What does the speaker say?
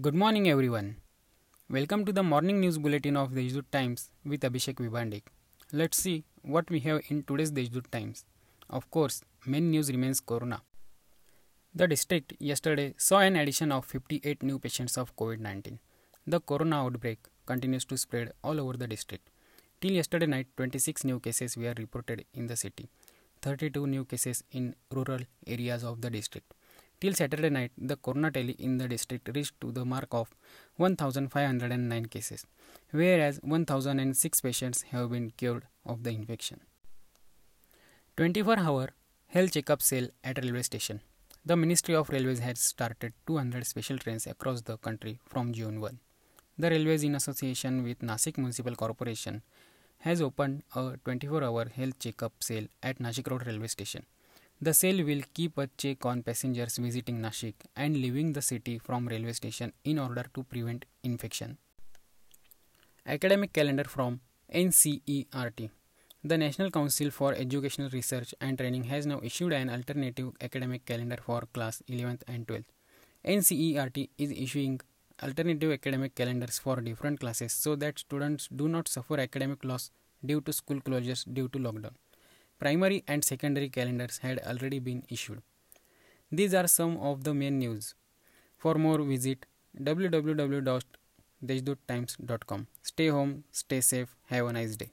Good morning, everyone. Welcome to the morning news bulletin of the Deshdoot Times with Abhishek Vibandik. Let's see what we have in today's Deshdoot Times. Of course, main news remains Corona. The district yesterday saw an addition of 58 new patients of COVID 19. The Corona outbreak continues to spread all over the district. Till yesterday night, 26 new cases were reported in the city, 32 new cases in rural areas of the district. Till Saturday night, the corona tally in the district reached to the mark of 1,509 cases, whereas 1,006 patients have been cured of the infection. 24-hour health checkup sale at railway station. The Ministry of Railways has started 200 special trains across the country from June 1. The Railways, in association with Nasik Municipal Corporation, has opened a 24-hour health checkup sale at Nashik Road Railway Station. The sale will keep a check on passengers visiting Nashik and leaving the city from railway station in order to prevent infection. Academic calendar from NCERT. The National Council for Educational Research and Training has now issued an alternative academic calendar for class 11th and 12th. NCERT is issuing alternative academic calendars for different classes so that students do not suffer academic loss due to school closures due to lockdown. Primary and secondary calendars had already been issued. These are some of the main news. For more, visit www.deshdoottimes.com. Stay home, stay safe, have a nice day.